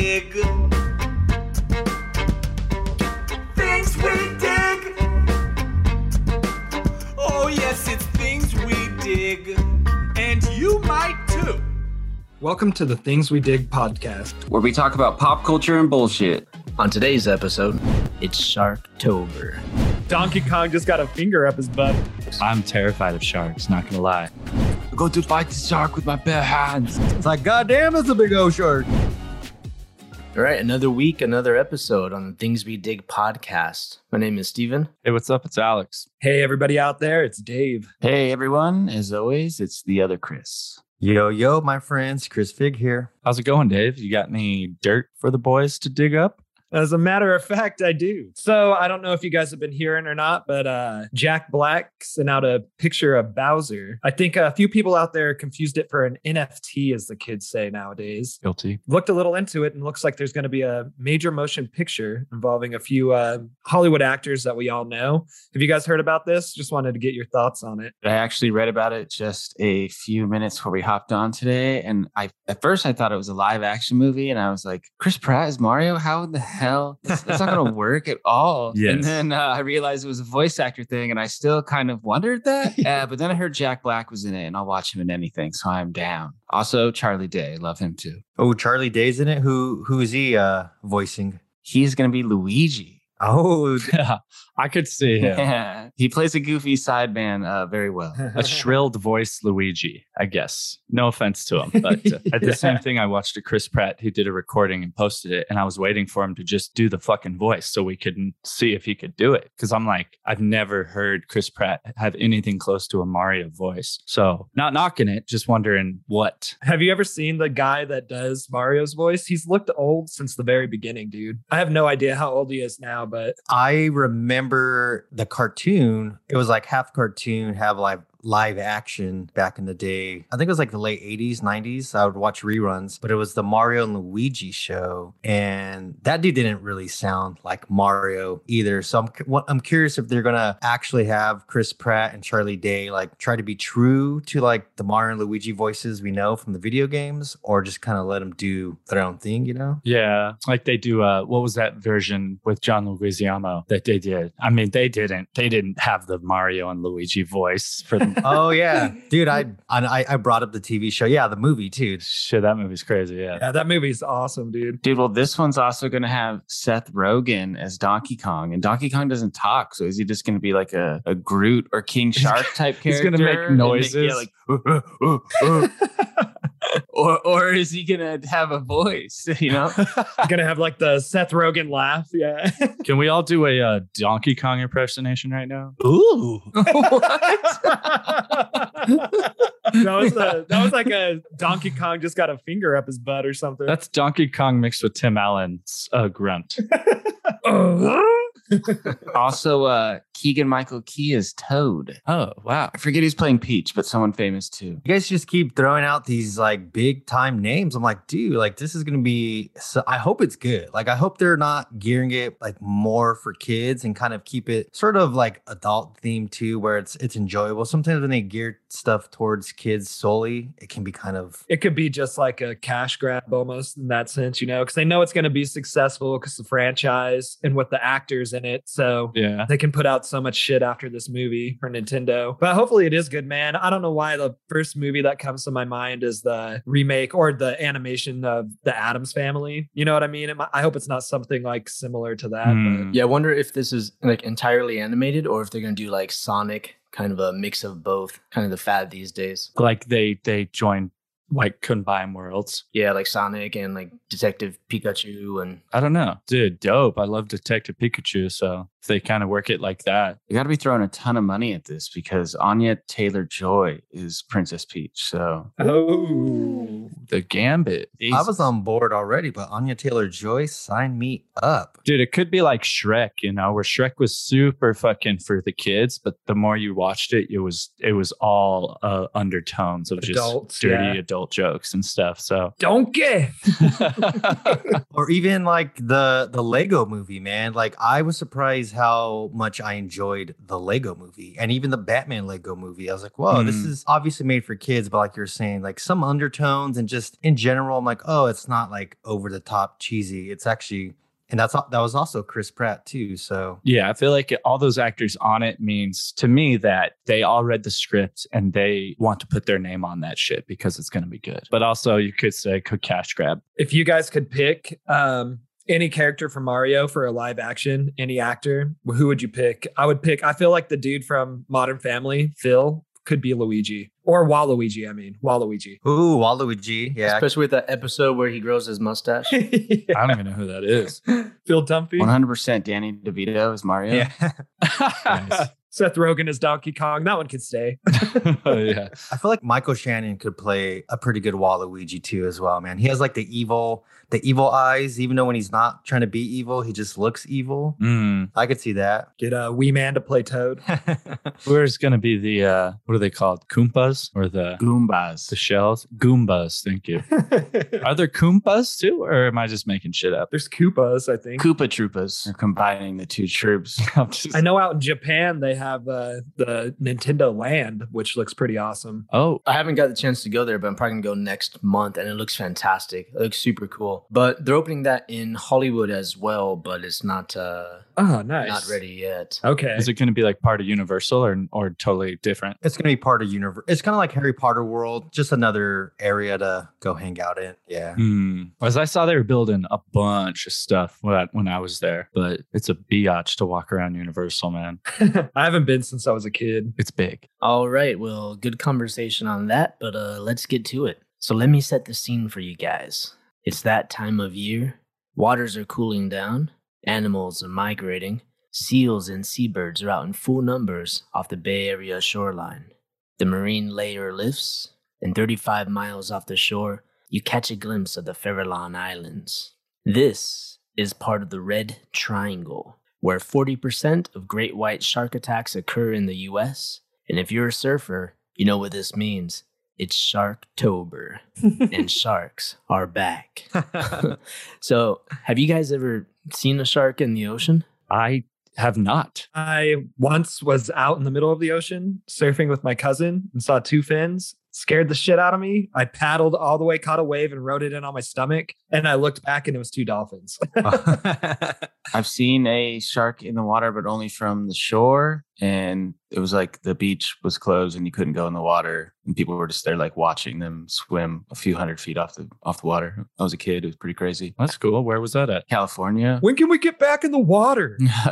dig. Things we dig. Oh, yes, it's things we dig. And you might too. Welcome to the Things We Dig podcast. where we talk about pop culture and bullshit. On today's episode, it's Sharktober. Donkey Kong just got a finger up his butt. I'm terrified of sharks, not gonna lie. I go to fight the shark with my bare hands. It's like, goddamn, it's a big old shark. All right, another week, another episode on the Things We Dig podcast. My name is Steven. Hey, what's up? It's Alex. Hey, everybody out there, it's Dave. Hey everyone, as always, it's the other Chris. Yo, yo, my friends, Chris Fig here. How's it going, Dave? You got any dirt for the boys to dig up? As a matter of fact, I do. So I don't know if you guys have been hearing or not, but uh, Jack Black sent out a picture of Bowser. I think a few people out there confused it for an NFT, as the kids say nowadays. Guilty. Looked a little into it and looks like there's going to be a major motion picture involving a few uh, Hollywood actors that we all know. Have you guys heard about this? Just wanted to get your thoughts on it. I actually read about it just a few minutes before we hopped on today, and I at first I thought it was a live action movie, and I was like, Chris Pratt is Mario? How in the hell? That's, that's not gonna work at all. And then uh, I realized it was a voice actor thing, and I still kind of wondered that. uh, but then I heard Jack Black was in it, and I'll watch him in anything, so I'm down. Also, Charlie Day, love him too. Oh, Charlie Day's in it. Who who is he uh voicing? He's gonna be Luigi. Oh, Yeah, I could see him. Yeah, he plays a goofy sideman uh, very well. A shrilled voice Luigi, I guess. No offense to him, but uh, I did the same thing. I watched a Chris Pratt who did a recording and posted it, and I was waiting for him to just do the fucking voice so we could see if he could do it. Because I'm like, I've never heard Chris Pratt have anything close to a Mario voice. So not knocking it, just wondering what. Have you ever seen the guy that does Mario's voice? He's looked old since the very beginning, dude. I have no idea how old he is now, but I remember the cartoon. It was like half cartoon, have like live action back in the day. I think it was like the late 80s, 90s. I would watch reruns, but it was the Mario and Luigi show. And that dude didn't really sound like Mario either. So I'm, I'm curious if they're going to actually have Chris Pratt and Charlie Day like try to be true to like the Mario and Luigi voices we know from the video games or just kind of let them do their own thing, you know? Yeah, like they do. Uh, what was that version with John Leguizamo that they did? I mean, they didn't. They didn't have the Mario and Luigi voice for. Oh yeah, dude. I, I I brought up the TV show. Yeah, the movie too. Shit, that movie's crazy. Yeah. yeah, that movie's awesome, dude. Dude, well, this one's also going to have Seth Rogen as Donkey Kong, and Donkey Kong doesn't talk. So is he just going to be like a, a Groot or King Shark type character? He's gonna make and noises. yeah, like, "Uh, uh, uh, uh." Or or is he going to have a voice? You know? Gonna have like the Seth Rogen laugh. Yeah. Can we all do a uh, Donkey Kong impersonation right now? Ooh. that was the, that was like a Donkey Kong just got a finger up his butt or something. That's Donkey Kong mixed with Tim Allen's uh, grunt. Also, uh, Keegan Michael Key is Toad. Oh wow! I forget he's playing Peach, but someone famous too. You guys just keep throwing out these like big time names. I'm like, dude, like this is gonna be. So I hope it's good. Like I hope they're not gearing it like more for kids and kind of keep it sort of like adult theme too, where it's it's enjoyable. Sometimes when they gear stuff towards kids solely, it can be kind of it could be just like a cash grab almost in that sense, you know, because they know it's going to be successful because the franchise and what the actors in it. So Yeah. they can put out so much shit after this movie for Nintendo. But hopefully it is good, man. I don't know why the first movie that comes to my mind is the remake or the animation of the Addams family. You know what I mean? It I hope it's not something like similar to that. Hmm. Yeah, I wonder if this is like entirely animated or if they're gonna do like Sonic, kind of a mix of both, kind of the fad these days. Like they they joined like combined worlds. Yeah, like Sonic and like Detective Pikachu and I don't know, dude. Dope. I love Detective Pikachu. So if they kind of work it like that, You got to be throwing a ton of money at this because Anya Taylor Joy is Princess Peach. So oh, the Gambit. I was on board already, but Anya Taylor Joy signed me up. Dude, it could be like Shrek, you know, where Shrek was super fucking for the kids, but the more you watched it, it was it was all uh, undertones of Adults, just dirty yeah. adult jokes and stuff. So don't get or even like the the Lego movie, man. Like I was surprised how much I enjoyed the Lego movie and even the Batman Lego movie. I was like, whoa, this Mm. is obviously made for kids, but like you're saying, like some undertones and just in general, I'm like, oh, it's not like over the top cheesy. It's actually, and that's al- that was also Chris Pratt too. So Yeah, I feel like all those actors on it means to me that they all read the script and they want to put their name on that shit because it's going to be good. But also, you could say could cash grab. if you guys could pick um any character from Mario for a live action, any actor, who would you pick? I would pick. I feel like the dude from Modern Family, Phil, could be Luigi or Waluigi. I mean, Waluigi. ooh, Waluigi, yeah, Especially with that episode where he grows his mustache. I don't even know who that is. Phil Dunphy. 100% Danny DeVito is Mario. yeah. Nice. Seth Rogen as Donkey Kong. That one could stay. Oh, yeah. I feel like Michael Shannon could play a pretty good Waluigi too, as well, man. He has like the evil, the evil eyes, even though when he's not trying to be evil, he just looks evil. Mm. I could see that. Get a wee man to play Toad. Where's going to be the, uh, what are they called? Koopas or the, Goombas. the shells? Goombas. Thank you. Are there Koopas too? Or am I just making shit up? There's Koopas, I think. Koopa Troopas. They're combining the two troops. I'm just- I know out in Japan they have uh, the Nintendo Land, which looks pretty awesome. oh, I haven't got the chance to go there, but I'm probably gonna go next month, and it looks fantastic. It looks super cool. But they're opening that in Hollywood as well, but it's not uh Oh, nice. not ready yet. Okay. is it going to be like part of Universal or, or totally different? It's gonna be part of universe. It's kind of like Harry Potter world, just another area to go hang out in. Yeah. Hmm. As I saw they were building a bunch of stuff when I, when I was there, but it's a biatch to walk around Universal, man. I haven't been since I was a kid. It's big. All right, well, good conversation on that, but uh let's get to it. So let me set the scene for you guys. It's that time of year. Waters are cooling down, animals are migrating, seals and seabirds are out in full numbers off the Bay Area shoreline. The marine layer lifts, and 35 miles off the shore, you catch a glimpse of the Farallon Islands. This is part of the Red Triangle, where 40% of great white shark attacks occur in the US. And if you're a surfer, you know what this means. It's Sharktober, and sharks are back. so, have you guys ever seen a shark in the ocean? I have not. I once was out in the middle of the ocean surfing with my cousin and saw two fins. Scared the shit out of me. I paddled all the way, caught a wave, and rode it in on my stomach. And I looked back, and it was two dolphins. I've seen a shark in the water, but only from the shore. And it was like the beach was closed and you couldn't go in the water. And people were just there like watching them swim a few hundred feet off the off the water. I was a kid. It was pretty crazy. That's cool. Where was that at? California. when can we get back in the water?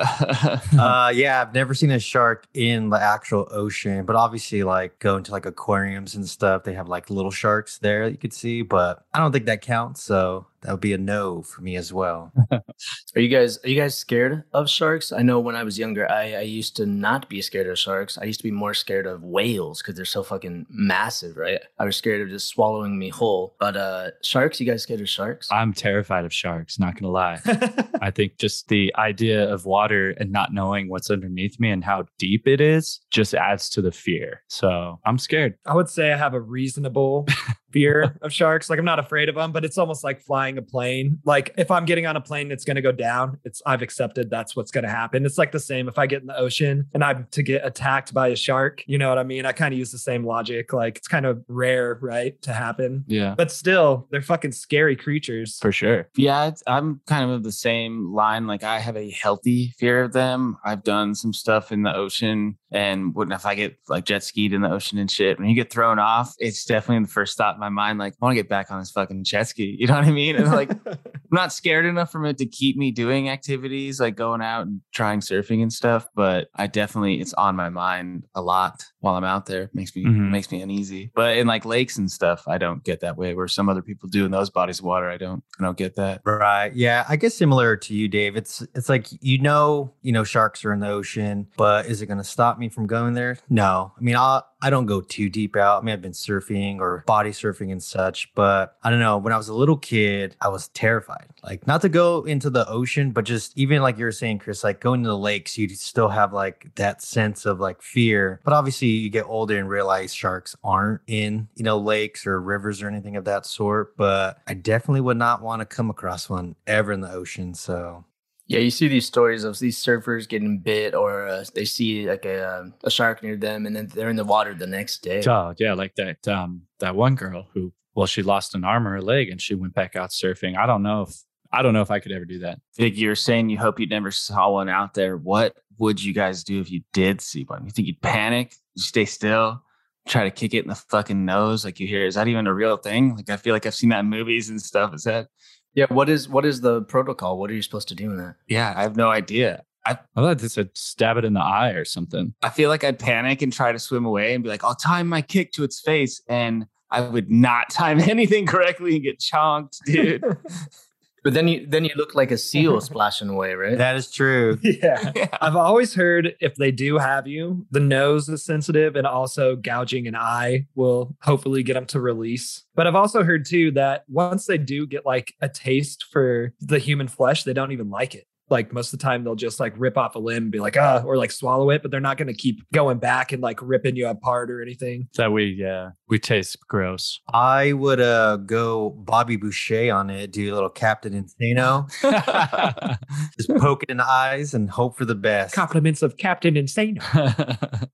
uh, yeah, I've never seen a shark in the actual ocean, but obviously, like going to like aquariums and stuff, they have like little sharks there that you could see, but I don't think that counts. So that would be a no for me as well. Are you guys are you guys scared of sharks? I know when I was younger, I, I used to not be scared of sharks. I used to be more scared of whales because they're so fucking massive, right? I was scared of just swallowing me whole. But uh sharks, you guys scared of sharks? I'm terrified of sharks, not going to lie. I think just the idea of water and not knowing what's underneath me and how deep it is just adds to the fear. So I'm scared. I would say I have a reasonable fear of sharks. Like I'm not afraid of them, but it's almost like flying a plane. Like if I'm getting on a plane that's going to go down, it's I've accepted that's what's going to happen. It's like the same if I get in the ocean and I'm to get attacked by a shark. You know what I mean? I kind of use the same logic. Like it's kind of rare, right, to happen. Yeah, But still, they're fucking scary creatures. for sure. Yeah, it's, I'm kind of of the same line. Like I have a healthy fear of them. I've done some stuff in the ocean, and when if I get like jet skied in the ocean and shit, when you get thrown off, it's definitely the first thought in my mind. Like I want to get back on this fucking jet ski. You know what I mean? And like I'm not scared enough from it to keep me doing activities like going out and trying surfing and stuff. But I definitely it's on my mind a lot while I'm out there. makes me Mhm. makes me uneasy. But in like lakes and stuff, I don't get that way. Where some other people do in those bodies of water, I don't. I don't get that. Right. Yeah. I guess similar to you, Dave. It's it's like you know, you know, sharks are in the ocean, but is it gonna stop me from going there? No. I mean, I I don't go too deep out. I mean, I've been surfing or body surfing and such, but I don't know. When I was a little kid, I was terrified. Like not to go into the ocean, but just even like you were saying, Chris, like going to the lakes, you still have like that sense of like fear. But obviously you get older and realize sharks aren't in, you know, lakes or rivers or anything of that sort. But I definitely would not want to come across one ever in the ocean. So Yeah, you see these stories of these surfers getting bit, or uh, they see like a, a shark near them, and then they're in the water the next day. Oh, yeah, like that um that one girl who well, she lost an arm or a leg and she went back out surfing. I don't know if I don't know if I could ever do that. Vic, you're saying you hope you never saw one out there. What would you guys do if you did see one? You think you'd panic? You stay still? Try to kick it in the fucking nose like you hear? Is that even a real thing? Like I feel like I've seen that in movies and stuff. Is that? Yeah. What is what is the protocol? What are you supposed to do in that? Yeah, I have no idea. I thought they said stab it in the eye or something. I feel like I'd panic and try to swim away and be like, I'll time my kick to its face. And I would not time anything correctly and get chonked, dude. But then you then you look like a seal mm-hmm. splashing away, right? That is true. Yeah. Yeah. I've always heard if they do have you, the nose is sensitive and also gouging an eye will hopefully get them to release. But I've also heard too that once they do get like a taste for the human flesh, they don't even like it. Like most of the time, they'll just like rip off a limb, and be like, ah, or like swallow it, but they're not going to keep going back and like ripping you apart or anything. That we yeah we taste gross. I would uh go Bobby Boucher on it, do a little Captain Insano, just poke it in the eyes and hope for the best. Compliments of Captain insano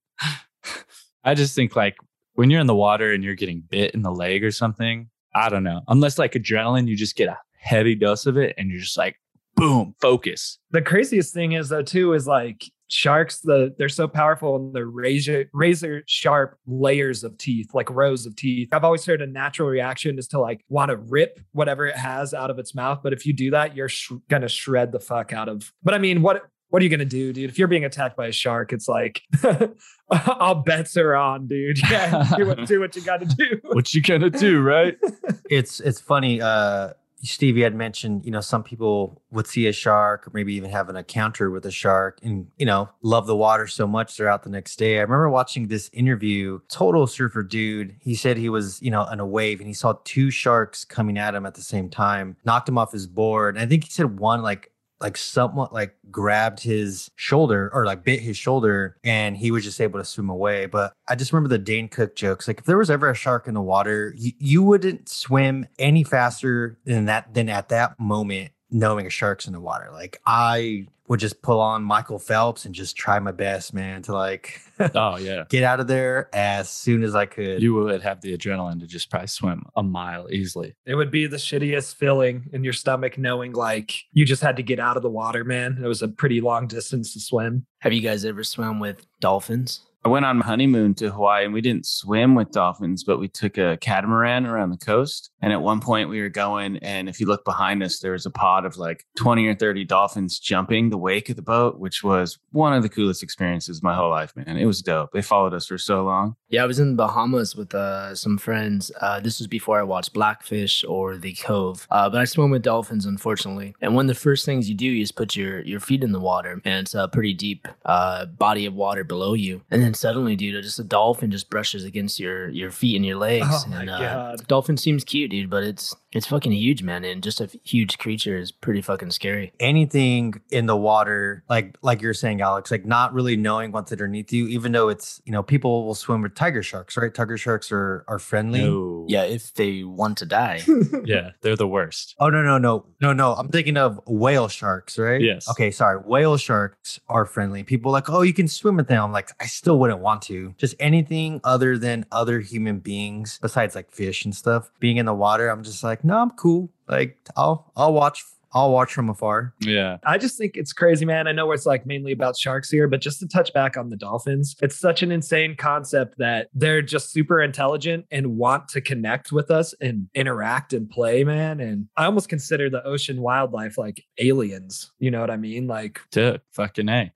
I just think like when you're in the water and you're getting bit in the leg or something, I don't know. Unless like adrenaline, you just get a heavy dose of it and you're just like, boom, focus. The craziest thing is though too is like sharks the they're so powerful and they're razor razor sharp layers of teeth like rows of teeth i've always heard a natural reaction is to like want to rip whatever it has out of its mouth but if you do that you're sh- gonna shred the fuck out of but i mean what what are you gonna do dude if you're being attacked by a shark it's like all bets are on dude yeah do what, do what you gotta do What you gonna do, right? It's it's funny. Uh, Stevie had mentioned, you know, some people would see a shark or maybe even have an encounter with a shark and, you know, love the water so much they're out the next day. I remember watching this interview, total surfer dude. He said he was, you know, in a wave and he saw two sharks coming at him at the same time, knocked him off his board. And I think he said one like like somewhat like grabbed his shoulder or like bit his shoulder and he was just able to swim away. But I just remember the Dane Cook jokes. Like if there was ever a shark in the water, you, you wouldn't swim any faster than that than at that moment knowing a shark's in the water. Like I would just pull on Michael Phelps and just try my best, man, to like Oh yeah. get out of there as soon as I could. You would have the adrenaline to just probably swim a mile easily. It would be the shittiest feeling in your stomach knowing like you just had to get out of the water, man. It was a pretty long distance to swim. Have you guys ever swam with dolphins? I went on my honeymoon to Hawaii and we didn't swim with dolphins, but we took a catamaran around the coast. And at one point we were going, and if you look behind us, there was a pod of like 20 or 30 dolphins jumping the wake of the boat, which was one of the coolest experiences my whole life, man. It was dope. They followed us for so long. Yeah, I was in the Bahamas with uh, some friends. Uh, this was before I watched Blackfish or The Cove, uh, but I swam with dolphins, unfortunately. And one of the first things you do is put your, your feet in the water, and it's a pretty deep uh, body of water below you. And then suddenly, dude, just a dolphin just brushes against your your feet and your legs. Oh my and, uh, God. Dolphin seems cute, dude, but it's it's fucking huge, man. And just a huge creature is pretty fucking scary. anything in the water, like like you're saying, Alex, like not really knowing what's underneath you, even though it's you know people will swim with tiger sharks, right? Tiger sharks are are friendly. No. Yeah, if they want to die. Yeah, they're the worst. Oh no no no no no! I'm thinking of whale sharks, right? Yes. Okay, sorry. Whale sharks are friendly. People are like, oh, you can swim with them. I'm like, I still wouldn't want to. Just anything other than other human beings, besides like fish and stuff, being in the water. I'm just like, no, I'm cool. Like I'll I'll watch I'll watch from afar. Yeah. I just think it's crazy, man. I know it's like mainly about sharks here, but just to touch back on the dolphins, it's such an insane concept that they're just super intelligent and want to connect with us and interact and play, man. And I almost consider the ocean wildlife like aliens. You know what I mean? Like, Dude, fucking A.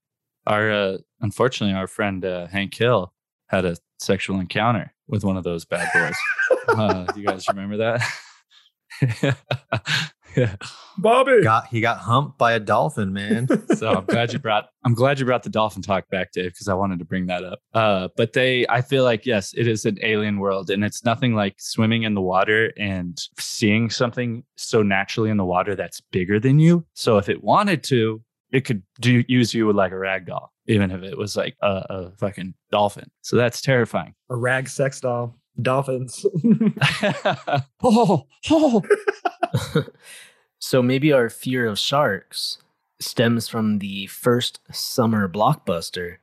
Our uh unfortunately our friend uh, Hank Hill had a sexual encounter with one of those bad boys. uh, you guys remember that? yeah. Bobby. Got he got humped by a dolphin, man. So I'm glad you brought I'm glad you brought the dolphin talk back, Dave, because I wanted to bring that up. Uh, but they I feel like yes, it is an alien world, and it's nothing like swimming in the water and seeing something so naturally in the water that's bigger than you. So if it wanted to, it could do use you like a rag doll, even if it was like a, a fucking dolphin. So that's terrifying. A rag sex doll. Dolphins. oh, oh. so maybe our fear of sharks stems from the first summer blockbuster,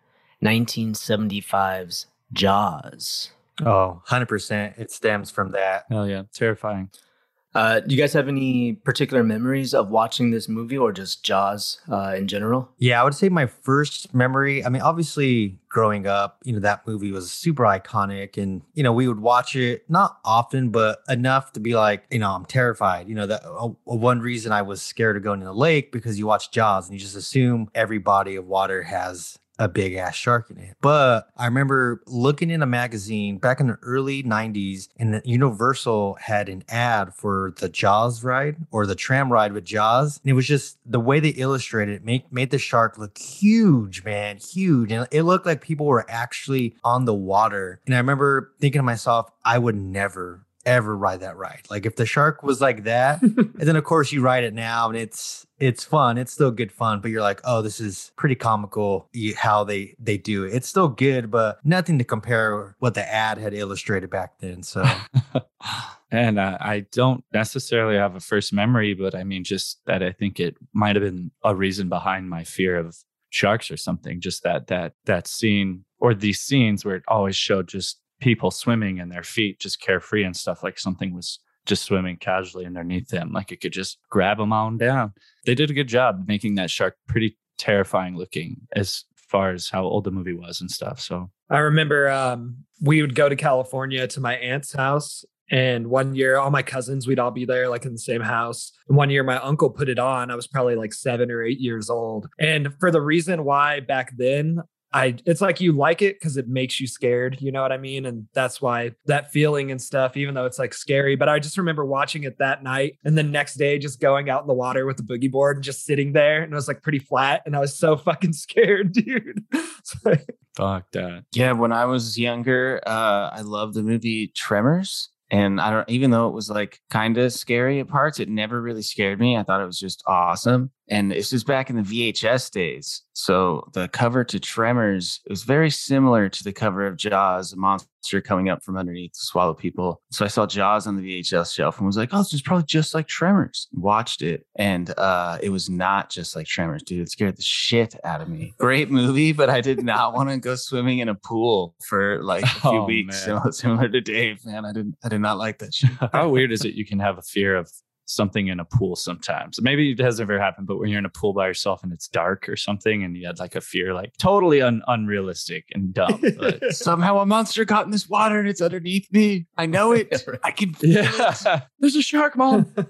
1975's Jaws. Oh, 100%. It stems from that. Hell yeah, terrifying. Uh, do you guys have any particular memories of watching this movie or just Jaws uh, in general? Yeah, I would say my first memory. I mean, obviously, growing up, you know, that movie was super iconic, and you know, we would watch it not often, but enough to be like, you know, I'm terrified. You know, that uh, one reason I was scared of going to the lake because you watch Jaws and you just assume every body of water has a big ass shark in it. But I remember looking in a magazine back in the early 90s, and Universal had an ad for the Jaws ride or the tram ride with Jaws. And it was just the way they illustrated it made, made the shark look huge, man, huge. And it looked like people were actually on the water. And I remember thinking to myself, I would never ever ride that ride. Like if the shark was like that, and then of course you ride it now and it's it's fun. It's still good fun, but you're like, oh, this is pretty comical how they they do it. It's still good, but nothing to compare what the ad had illustrated back then. So. and uh, I don't necessarily have a first memory, but I mean, just that I think it might have been a reason behind my fear of sharks or something. Just that that that scene or these scenes where it always showed just people swimming and their feet just carefree and stuff like something was just swimming casually underneath them. Like it could just grab them on down. They did a good job making that shark pretty terrifying looking as far as how old the movie was and stuff. So I remember um, we would go to California to my aunt's house. And one year, all my cousins, we'd all be there, like in the same house. And one year, my uncle put it on. I was probably like seven or eight years old. And for the reason why back then I it's like you like it because it makes you scared, you know what I mean? And that's why that feeling and stuff, even though it's like scary. But I just remember watching it that night and the next day just going out in the water with the boogie board and just sitting there and it was like pretty flat. And I was so fucking scared, dude. Fuck that. Yeah, when I was younger, uh, I loved the movie Tremors. And I don't, even though it was like kind of scary at parts, it never really scared me. I thought it was just awesome. And this was back in the VHS days. So the cover to Tremors was very similar to the cover of Jaws, a monster coming up from underneath to swallow people. So I saw Jaws on the VHS shelf and was like, oh, this is probably just like Tremors. Watched it. And uh, it was not just like Tremors, dude. It scared the shit out of me. Great movie, but I did not want to go swimming in a pool for like a few Oh, weeks. man. Similar to Dave, man. I didn't I did not like that shit. How weird is it you can have a fear of something in a pool sometimes? Maybe it hasn't ever happened, but when you're in a pool by yourself and it's dark or something and you had like a fear, like totally un- unrealistic and dumb. But Somehow a monster got in this water and it's underneath me. I know it. I can feel it. there's a shark, mom.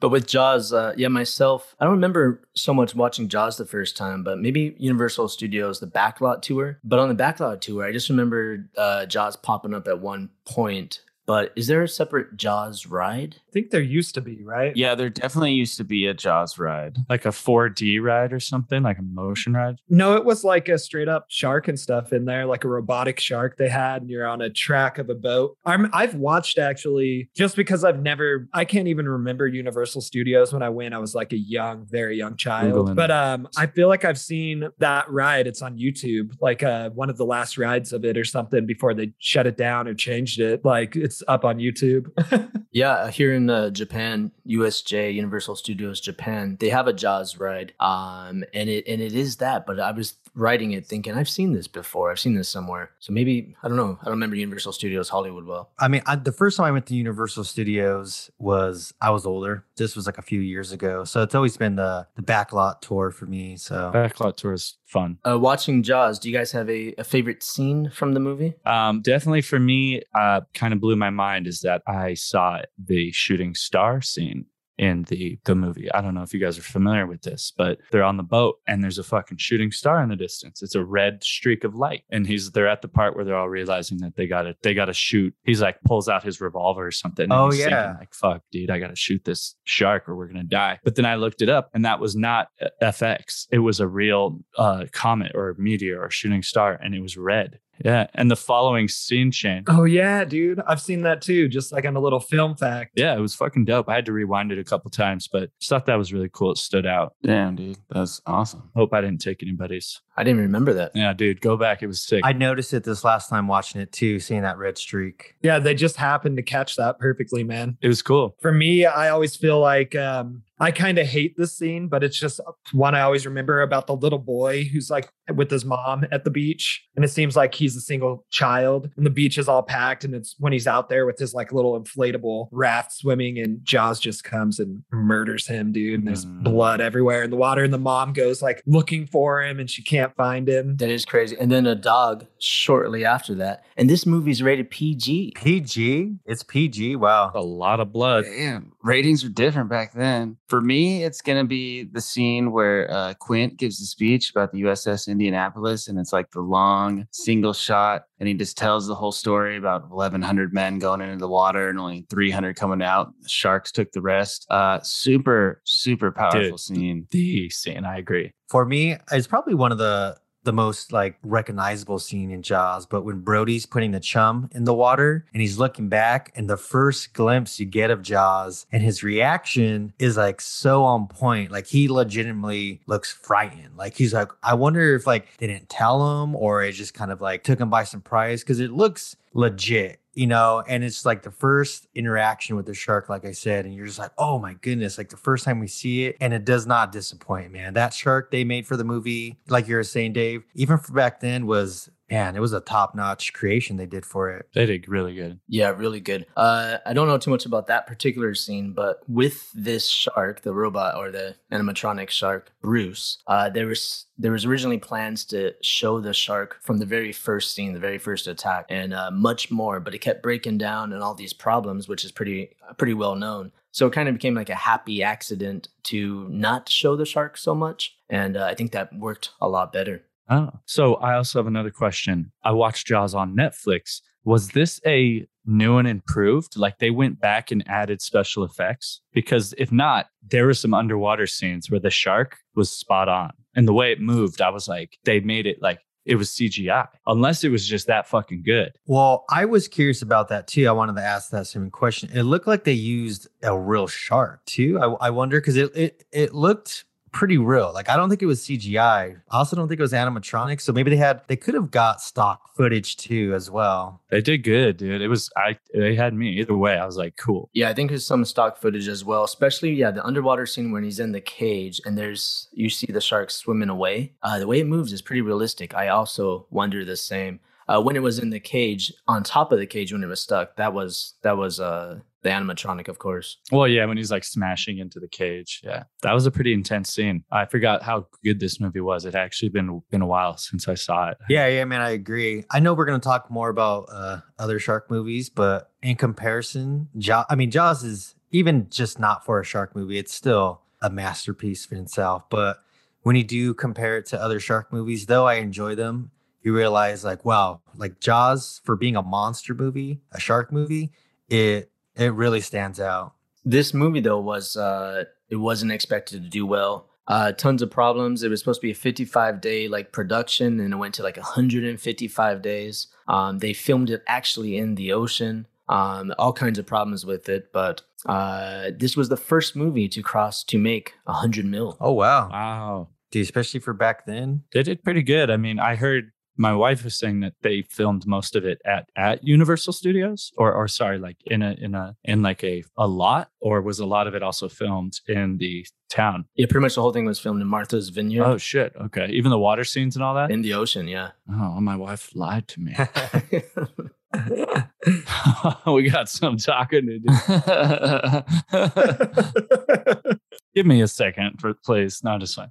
But with Jaws, uh, yeah, myself, I don't remember so much watching Jaws the first time, but maybe Universal Studios, the backlot tour. But on the backlot tour, I just remember uh, Jaws popping up at one point. But is there a separate Jaws ride? I think there used to be, right? Yeah, there definitely used to be a Jaws ride. like a 4D ride or something, like a motion ride. No, it was like a straight up shark and stuff in there, like a robotic shark they had, and you're on a track of a boat. I'm, I've watched actually just because I've never, I can't even remember Universal Studios when I went. I was like a young, very young child. Googling. But um, I feel like I've seen that ride. It's on YouTube, like uh, one of the last rides of it or something before they shut it down or changed it. Like it's up on YouTube. Yeah, here in uh, Japan, USJ Universal Studios Japan, they have a Jaws ride, um, and it and it is that. But I was writing it thinking I've seen this before. I've seen this somewhere. So maybe I don't know. I don't remember Universal Studios Hollywood well. I mean, I, the first time I went to Universal Studios was I was older. This was like a few years ago, so it's always been the the backlot tour for me. So Backlot tour is fun. Uh, watching Jaws, do you guys have a, a favorite scene from the movie? Um, definitely for me, uh, kind of blew my mind is that I saw the shooting star scene in the the movie. I don't know if you guys are familiar with this, but they're on the boat and there's a fucking shooting star in the distance. It's a red streak of light, and he's they're at the part where they're all realizing that they got to they got to shoot. He's like pulls out his revolver or something. and Oh, he's thinking, yeah. like fuck, dude, I got to shoot this shark or we're gonna die. But then I looked it up, and that was not uh, FX. It was a real uh, comet or meteor or shooting star, and it was red. Yeah, and the following scene change. oh yeah, dude. I've seen that too, just like on a little film fact. Yeah, it was fucking dope. I had to rewind it a couple times, but just thought that was really cool. It stood out. Damn, dude. That's awesome. Hope I didn't take anybody's. I didn't remember that. Yeah, dude, go back. It was sick. I noticed it this last time watching it too, seeing that red streak. Yeah, they just happened to catch that perfectly, man. it was cool. For me, I always feel like um, I kind of hate this scene, but it's just one I always remember about the little boy who's like with his mom at the beach. And it seems like he's a single child and the beach is all packed. And it's when he's out there with his like little inflatable raft swimming and Jaws just comes and murders him, dude. And there's Mm. blood everywhere in the water. And the mom goes like looking for him and she can't find him. That is crazy. And then a dog shortly after that. And this movie's rated PG. PG? It's PG. Wow. A lot of blood. Damn, ratings were different back then. For me, it's gonna be the scene where uh, Quint gives the speech about the USS Indianapolis, and it's like the long single shot, and he just tells the whole story about 1,100 men going into the water and only 300 coming out. The sharks took the rest. Uh, super, super powerful Dude. scene. The scene, I agree. For me, it's probably one of the the most like recognizable scene in Jaws. But when Brody's putting the chum in the water and he's looking back, and the first glimpse you get of Jaws and his reaction is like so on point. Like he legitimately looks frightened. Like he's like, I wonder if like they didn't tell him or it just kind of like took him by surprise because it looks legit. You know, and it's like the first interaction with the shark, like I said, and you're just like, oh my goodness, like the first time we see it, and it does not disappoint, man. That shark they made for the movie, like you were saying, Dave, even for back then was man, it was a top notch creation they did for it. They did really good. Yeah, really good. Uh, I don't know too much about that particular scene, but with this shark, the robot or the animatronic shark, Bruce, uh, there was there was originally plans to show the shark from the very first scene, the very first attack, and uh, much more, but it kept breaking down and all these problems, which is pretty pretty well known. So it kind of became like a happy accident to not show the shark so much, and uh, I think that worked a lot better. Oh, so I also have another question. I watched Jaws on Netflix. Was this a new and improved? Like they went back and added special effects? Because if not, there were some underwater scenes where the shark was spot on. And the way it moved, I was like, they made it like it was CGI, unless it was just that fucking good. Well, I was curious about that too. I wanted to ask that same question. It looked like they used a real shark too. I, I wonder because it, it it looked pretty real. Like I don't think it was CGI. I also don't think it was animatronic. So maybe they had they could have got stock footage too as well. They did good, dude. It was I they had me either way. I was like, cool. Yeah, I think there's some stock footage as well, especially yeah, the underwater scene when he's in the cage and there's you see the shark swimming away. Uh, the way it moves is pretty realistic. I also wonder the same. Uh, when it was in the cage, on top of the cage when it was stuck, that was that was uh, the animatronic, of course. Well, yeah, when he's like smashing into the cage. Yeah. That was a pretty intense scene. I forgot how good this movie was. It actually been been a while since I saw it. Yeah, yeah, man, I agree. I know we're gonna talk more about uh, other shark movies, but in comparison, Jaws. I mean, Jaws is even just not for a shark movie. It's still a masterpiece in itself. But when you do compare it to other shark movies, though I enjoy them, you realize like, wow, like Jaws for being a monster movie, a shark movie, it it really stands out. This movie though was uh, it wasn't expected to do well. Uh, tons of problems. It was supposed to be a 55 day like production, and it went to like 155 days. Um, they filmed it actually in the ocean. Um, all kinds of problems with it, but uh, this was the first movie to cross to make 100 mil. Oh wow, Wow. Dude, especially for back then. They did pretty good. I mean, I heard my wife was saying that they filmed most of it at at Universal Studios, or or sorry, like in a in a in like a a lot, or was a lot of it also filmed in the town? Yeah, pretty much the whole thing was filmed in Martha's Vineyard Oh shit. Okay. Even the water scenes and all that. in the ocean. Yeah. oh, my wife lied to me. we got some talking to do. Give me a second, for, please. No, just fine.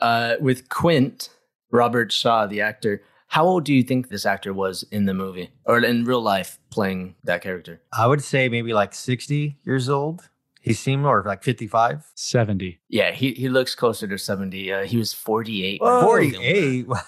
uh, with Quint, Robert Shaw, the actor, how old do you think this actor was in the movie or in real life playing that character? I would say maybe like 60 years old. He seemed or like 55. 70. Yeah, he, he looks closer to 70. Uh, he was 48. Whoa. when he filmed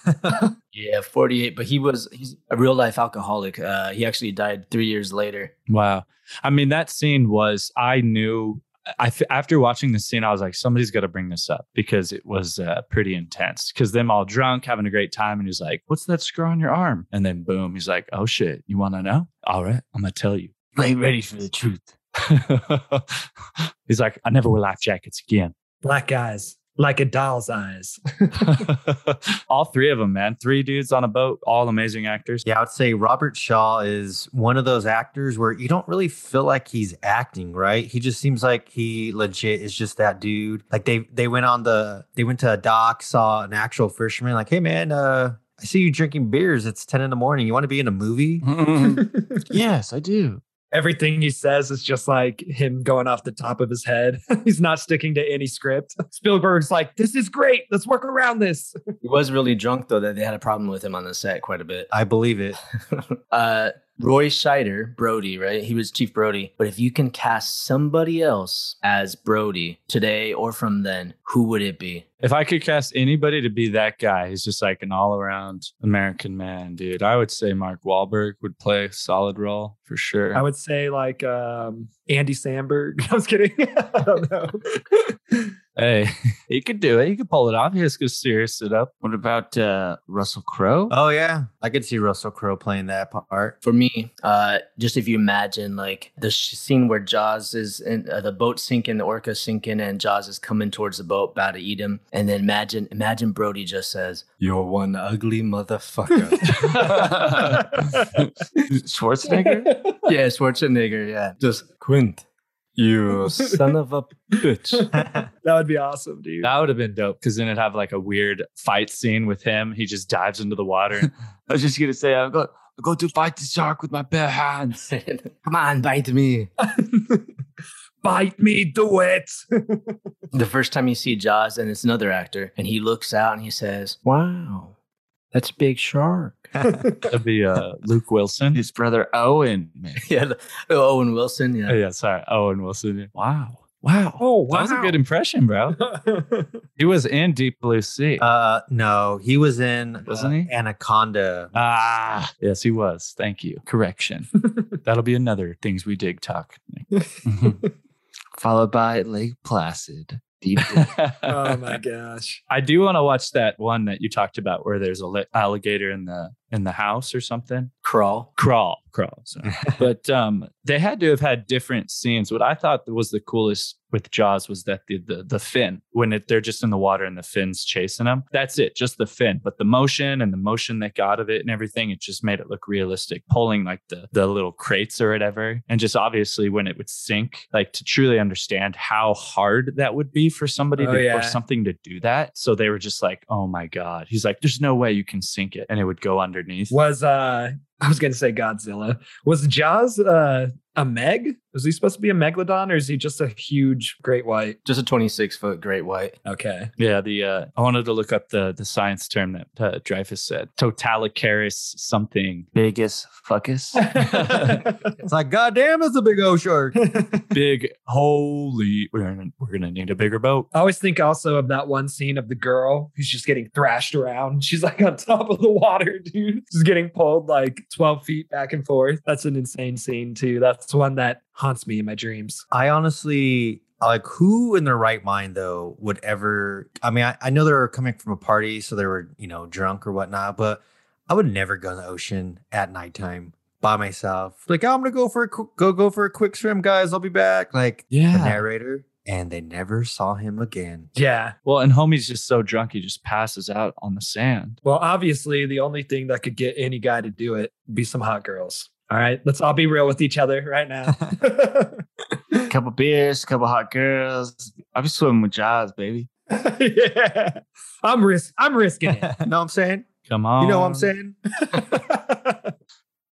that. 48. Yeah, 48. But he was he's a real life alcoholic. Uh, he actually died three years later. Wow. I mean, that scene was, I knew, I f- after watching the scene, I was like, somebody's got to bring this up because it was uh, pretty intense. Because them all drunk, having a great time. And he's like, what's that scar on your arm? And then boom, he's like, oh shit, you want to know? All right, I'm to tell you. You ain't ready for the truth. he's like, I never wear life jackets again. Black guys. Like a doll's eyes. all three of them, man. Three dudes on a boat, all amazing actors. Yeah, I would say Robert Shaw is one of those actors where you don't really feel like he's acting, right? He just seems like he legit is just that dude. Like they they went on the they went to a dock, saw an actual fisherman, like, hey man, uh, I see you drinking beers. It's 10 in the morning. You want to be in a movie? yes, I do. Everything he says is just like him going off the top of his head. He's not sticking to any script. Spielberg's like, this is great. Let's work around this. He was really drunk though that they had a problem with him on the set quite a bit. I believe it. uh, Roy Scheider, Brody, right? He was Chief Brody. But if you can cast somebody else as Brody today or from then, who would it be? If I could cast anybody to be that guy, he's just like an all around American man, dude. I would say Mark Wahlberg would play a solid role for sure. I would say like um, Andy Samberg. I was kidding. I don't know. hey, he could do it. He could pull it off. He has to serious it up. What about uh, Russell Crowe? Oh yeah, I could see Russell Crowe playing that part. For me, uh, just if you imagine like the sh- scene where Jaws is in uh, the boat sinking, the orca sinking, and Jaws is coming towards the boat, about to eat him, and then imagine imagine Brody just says, "You're one ugly motherfucker." Schwarzenegger? yeah, Schwarzenegger. Yeah, just Quint. You son of a bitch. that would be awesome, dude. That would have been dope because then it'd have like a weird fight scene with him. He just dives into the water. I was just gonna say, I'm going, I'm going to fight the shark with my bare hands. Come on, bite me. Bite me, do it. the first time you see Jaws, and it's another actor, and he looks out and he says, Wow, that's a big shark. That'd be uh, Luke Wilson. His brother Owen. Man. yeah, the, oh, Owen Wilson. Yeah. Oh, yeah, sorry. Owen Wilson. Yeah. Wow. Wow. Oh, That was a good impression, bro. he was in Deep Blue Sea. Uh, no, he was in Wasn't uh, he? Anaconda. ah, yes, he was. Thank you. Correction. That'll be another things we dig talk. Followed by Lake Placid. Deep oh my gosh. I do want to watch that one that you talked about where there's a alligator in the in the house or something. Crawl. Crawl, crawl. But um, they had to have had different scenes. What I thought was the coolest with Jaws was that the the, the fin when it, they're just in the water and the fins chasing them. That's it, just the fin. But the motion and the motion that got of it and everything, it just made it look realistic. Pulling like the the little crates or whatever, and just obviously when it would sink, like to truly understand how hard that would be for somebody Oh, to, yeah. or something to do that. So they were just like, "Oh my god!" He's like, "There's no way you can sink it," and it would go underneath. Was uh I was gonna say Godzilla. Was Jaws uh a Meg? Was he supposed to be a megalodon or is he just a huge great white? Just a 26 foot great white. Okay. Yeah, the uh, I wanted to look up the the science term that uh, Dreyfuss said. Totalicaris something. Biggest fuckus. It's like, goddamn, it's a big O shark. Big holy. We're gonna we're gonna need a bigger boat. I always think also of that one scene of the girl who's just getting thrashed around. She's like on top of the water, dude. She's getting pulled like 12 feet back and forth. That's an insane scene, too. That's one that haunts me in my dreams. I honestly like who in their right mind though would ever I mean I, I know they were coming from a party so they were you know drunk or whatnot but I would never go in the ocean at nighttime by myself like I'm gonna go for a qu- go go for a quick swim guys I'll be back like the narrator and they never saw him again Yeah. Well, and homie's just so drunk he just passes out on the sand. Well, obviously, the only thing that could get any guy to do it would be some hot girls. All right. Let's all be real with each other right now. A couple beers, a couple hot girls. I'll be swimming with Jaws, baby. yeah. I'm risk I'm risking it. know what I'm saying Come on. you know what I'm saying uh,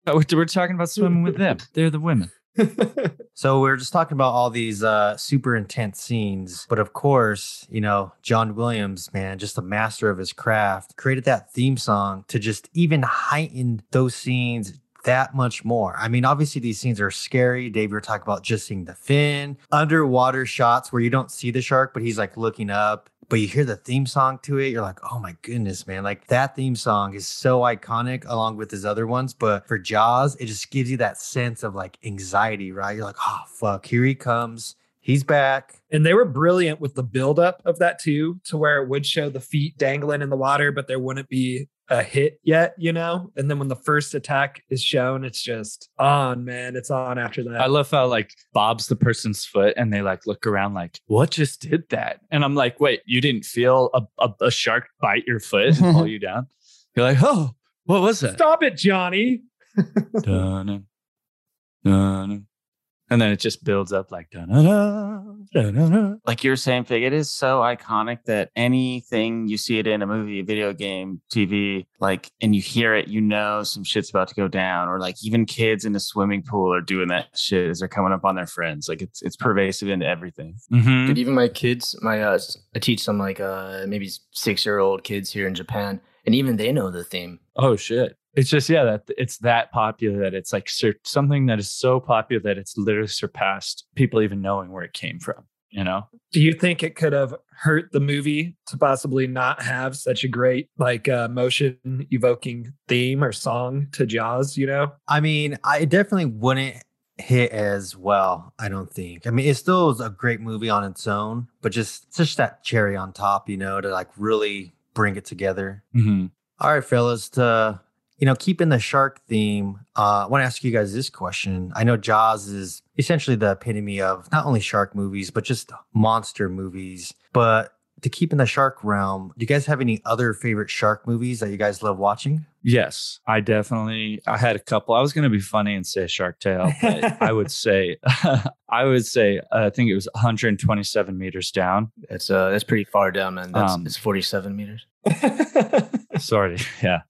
We're, we're talking about swimming with them. They're the women. So we are just talking about all these uh, super intense scenes, but of course, you know John Williams, man, just a master of his craft, created that theme song to just even heighten those scenes that much more. I mean, obviously these scenes are scary. Dave, you were talking about just seeing the fin, underwater shots where you don't see the shark, but he's like looking up. But you hear the theme song to it, you're like, oh my goodness, man. Like that theme song is so iconic along with his other ones. But for Jaws, it just gives you that sense of like anxiety, right? You're like, oh fuck, here he comes. He's back. and they were brilliant with the buildup of that too, to where it would show the feet dangling in the water, but there wouldn't be a hit yet, you know? And then when the first attack is shown, it's just on, man. It's on after that. I love how like Bob's the person's foot and they like look around like, what just did that? And I'm like, wait, you didn't feel a, a, a shark bite your foot and pull you down? You're like, oh, what was that? Stop it, Johnny. Dun-dun, dun-dun. And then it just builds up like dun-dun-dun, dun-dun-dun. like you're saying, Fig, it is so iconic that anything you see it in a movie, a video game, TV, like, and you hear it, you know some shit's about to go down. Or like even kids in a swimming pool are doing that shit as they're coming up on their friends. Like it's it's pervasive into everything. Mhm. Dude, even my kids, my uh, s- I teach some like uh maybe six year old kids here in Japan, and even they know the theme. Oh shit. It's just yeah that it's that popular that it's like sur- something that is so popular that it's literally surpassed people even knowing where it came from. You know? Do you think it could have hurt the movie to possibly not have such a great like uh, motion evoking theme or song to Jaws? You know, I mean, I definitely wouldn't hit as well. I don't think. I mean, it still is a great movie on its own, but just it's just that cherry on top, you know, to like really bring it together. Mm-hmm. All right, fellas, to you know, keeping the shark theme, uh, I want to ask you guys this question. I know Jaws is essentially the epitome of not only shark movies, but just monster movies. But to keep in the shark realm, do you guys have any other favorite shark movies that you guys love watching? Yes, I definitely. I had a couple. I was going to be funny and say Shark Tale, but I would say, I would say, uh, I think it was 127 meters down. That's uh that's pretty far down, man. That's Um, it's forty seven meters. Sorry, yeah.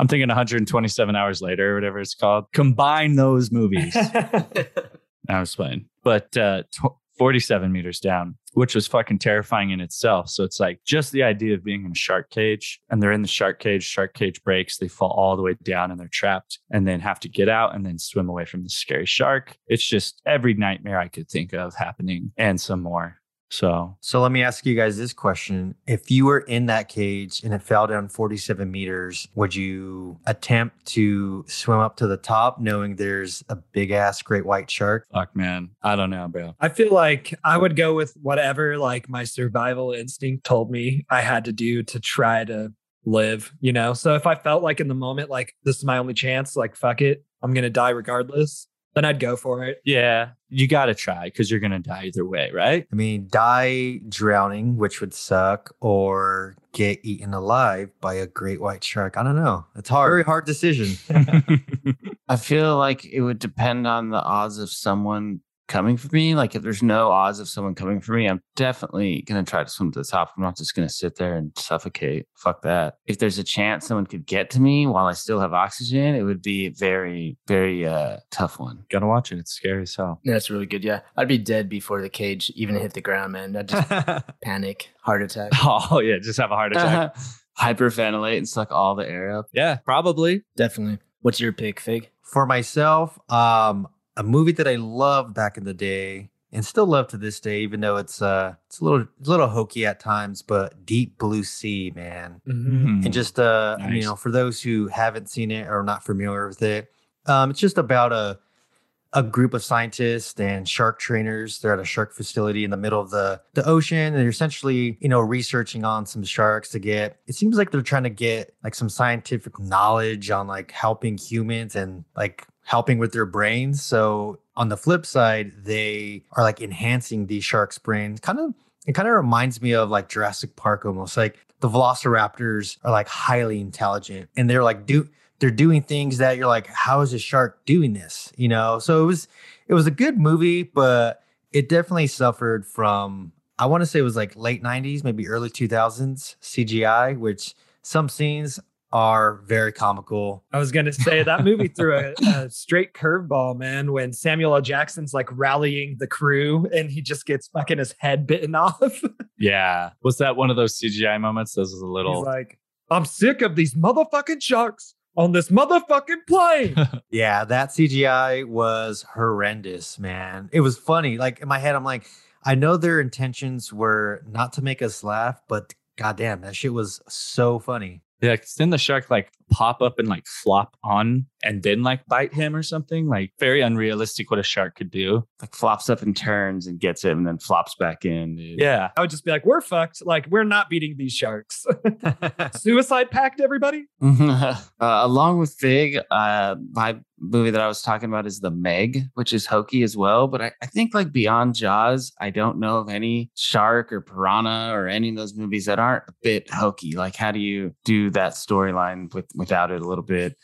I'm thinking 127 hours later, or whatever it's called. Combine those movies. I was playing, but uh, tw 47 meters down, which was fucking terrifying in itself. So it's like just the idea of being in a shark cage and they're in the shark cage, shark cage breaks, they fall all the way down and they're trapped and then have to get out and then swim away from the scary shark. It's just every nightmare I could think of happening and some more. So So let me ask you guys this question. If you were in that cage and it fell down 47 meters, would you attempt to swim up to the top knowing there's a big ass great white shark? fuck, man. I don't know, bro. I feel like I would go with whatever like my survival instinct told me I had to do to try to live, you know? So if I felt like in the moment, like this is my only chance, like fuck it, I'm going to die regardless, then I'd go for it. Yeah, you got to try because you're going to die either way, right? I mean, die drowning, which would suck, or get eaten alive by a great white shark. I don't know. It's hard. Very hard decision. I feel like it would depend on the odds of someone coming for me. Like if there's no odds of someone coming for me, I'm definitely gonna try to swim to the top. I'm not just gonna sit there and suffocate. Fuck that. If there's a chance someone could get to me while I still have oxygen, it would be a very, very uh tough one. Gotta watch it. It's scary as hell. Yeah, that's really good. Yeah, I'd be dead before the cage even hit the ground, man. I'd just panic, heart attack. Oh, yeah. Just have a heart attack. Hyperventilate and suck all the air up. yeah, probably. Definitely. What's your pick, Fig? For myself, um, a movie that I loved back in the day and still love to this day, even though it's uh it's a little a little hokey at times, but Deep Blue Sea, man. Mhm. And just uh you know, for those who haven't seen it or are not familiar with it, um, it's just about a a group of scientists and shark trainers. They're at a shark facility in the middle of the the ocean, and they're essentially, you know, researching on some sharks to get. It seems like they're trying to get like some scientific knowledge on like helping humans and like helping with their brains. So on the flip side, they are like enhancing these sharks' brains. Kind of, it kind of reminds me of like Jurassic Park almost. Like the velociraptors are like highly intelligent, and they're like do they're doing things that you're like, how is a shark doing this? You know, so it was it was a good movie, but it definitely suffered from I want to say it was like late 90s, maybe early 2000s CGI, which some scenes are very comical. I was gonna say that movie threw a, a straight curveball, man. When Samuel L. Jackson's like rallying the crew and he just gets fucking his head bitten off. Yeah. Was that one of those CGI moments? This was a He's little. like, I'm sick of these motherfucking sharks on this motherfucking plane. Yeah, that CGI was horrendous, man. It was funny. Like in my head, I'm like, I know their intentions were not to make us laugh, but goddamn, that shit was so funny. Yeah, then the shark like pop up and like flop on and then like bite him or something. Like very unrealistic what a shark could do. Like flops up and turns and gets him and then flops back in. Dude. Yeah. I would just be like, we're fucked. Like, we're not beating these sharks. Suicide pact, everybody. uh, along with Fig, uh, my movie that I was talking about is The Meg, which is hokey as well. But I, I think like beyond Jaws, I don't know of any shark or piranha or any of those movies that aren't a bit hokey. Like, how do you do that storyline with without it a little bit?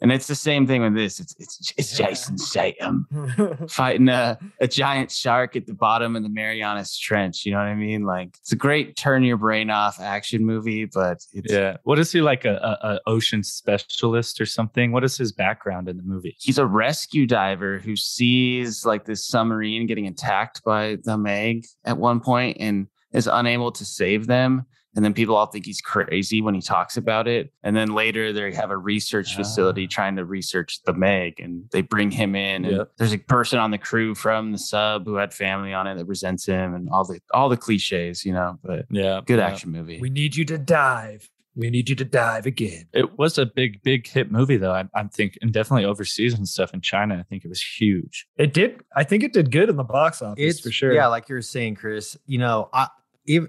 And it's the same thing with this. It's it's it's Jason Statham fighting a, a giant shark at the bottom of the Marianas Trench. You know what I mean? Like it's a great turn your brain off action movie, but it's Yeah. What is he like a, a, a ocean specialist or something? What is his background in the movie? he's a rescue diver who sees like this submarine getting attacked by the Meg at one point and is unable to save them. And then people all think he's crazy when he talks about it. And then later they have a research facility Ah. trying to research the Meg and they bring him in. And Yep. there's a person on the crew from the sub who had family on it that resents him and all the all the cliches, you know. But Yeah. good yeah. action movie. we need you to dive. We need you to dive again. It was a big, big hit movie though. I'm, I'm thinking, and definitely overseas and stuff in China. I think it was huge. It did. I think it did good in the box office it's for sure. Yeah, like you were saying, Chris. You know, I if,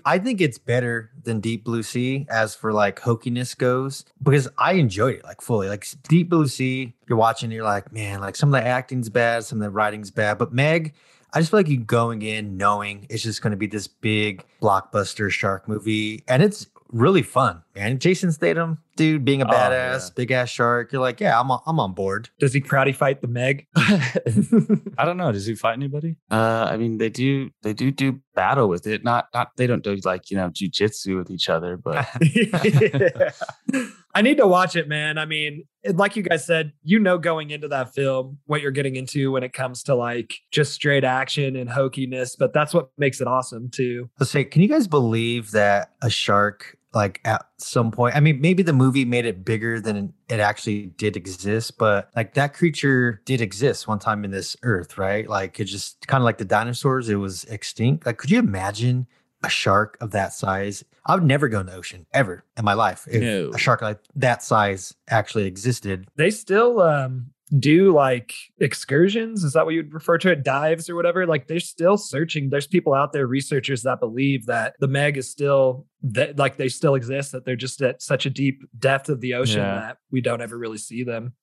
I think it's better than Deep Blue Sea as for like hokiness goes because I enjoyed it like fully. Like Deep Blue Sea, you're watching, you're like, man, like some of the acting's bad, some of the writing's bad, but Meg. I just feel like you going in knowing it's just going to be this big blockbuster shark movie, and it's really fun, man. Jason Statham, dude, being a Oh, badass, yeah. big ass shark, you're like, yeah, I'm on, I'm on board. Does he karate fight the Meg? I don't know. Does he fight anybody? Uh, I mean, they do they do do battle with it. Not not they don't do like you know jujitsu with each other, but I need to watch it, man. I mean, like you guys said, you know, going into that film, what you're getting into when it comes to like just straight action and hokiness, but that's what makes it awesome too. Let's say, can you guys believe that a shark, like at some point, I mean, maybe the movie made it bigger than it actually did exist, but like that creature did exist one time in this earth, right? Like it just kind of like the dinosaurs, it was extinct. Like, could you imagine a shark of that size? I would never go in the ocean ever in my life if No. a shark like that size actually existed. They still um do like excursions. Is that what you'd refer to it? Dives or whatever. Like they're still searching. There's people out there, researchers that believe that the Meg is still that like they still exist, that they're just at such a deep depth of the ocean Yeah. that we don't ever really see them.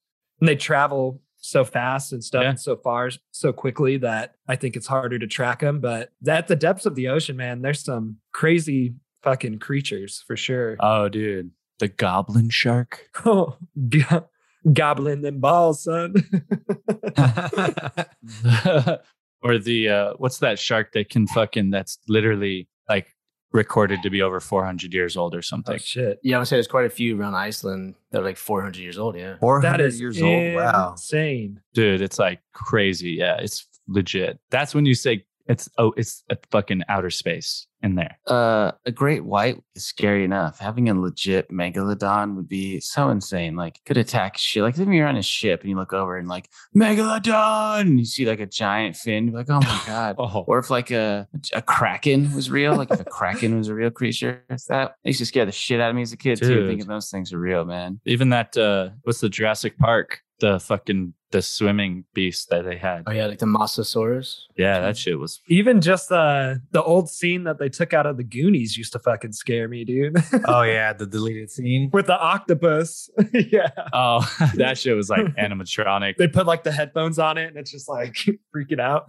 And they travel so fast and stuff Yeah. and so far so quickly that I think it's harder to track them. But at the depths of the ocean, man, there's some crazy fucking creatures for sure. Oh, dude, the goblin shark. Oh, go- gobbling them balls, son. or the uh what's that shark that can fucking that's literally like recorded to be over 400 years old or oh something. shit. Yeah, I would say there's quite a few around Iceland that are like 400 years old. Yeah. 400 That is years old. Wow. insane. Dude, it's like crazy. Yeah, it's legit. That's when you say it's oh, it's a fucking outer space in there. uh, a great white is scary enough. Having a legit megalodon would be so insane. Like could attack shit. Like if you're on a ship and you look over and like megalodon, and you see like a giant fin, you're like oh my god. Oh, Or if like a a kraken was real, like if a kraken was a real creature, that used to scare the shit out of me as a kid too. Dude. Thinking those things are real, man. even that uh what's the Jurassic Park? The fucking the swimming beast that they had. Oh yeah, like the Mosasaurus. Yeah, that shit was Even just uh, the old scene that they took out of the Goonies used to fucking scare me, dude. Oh, yeah. The deleted scene. With the octopus. yeah. Oh, that shit was like animatronic. They put like the headphones on it and it's just like freaking out.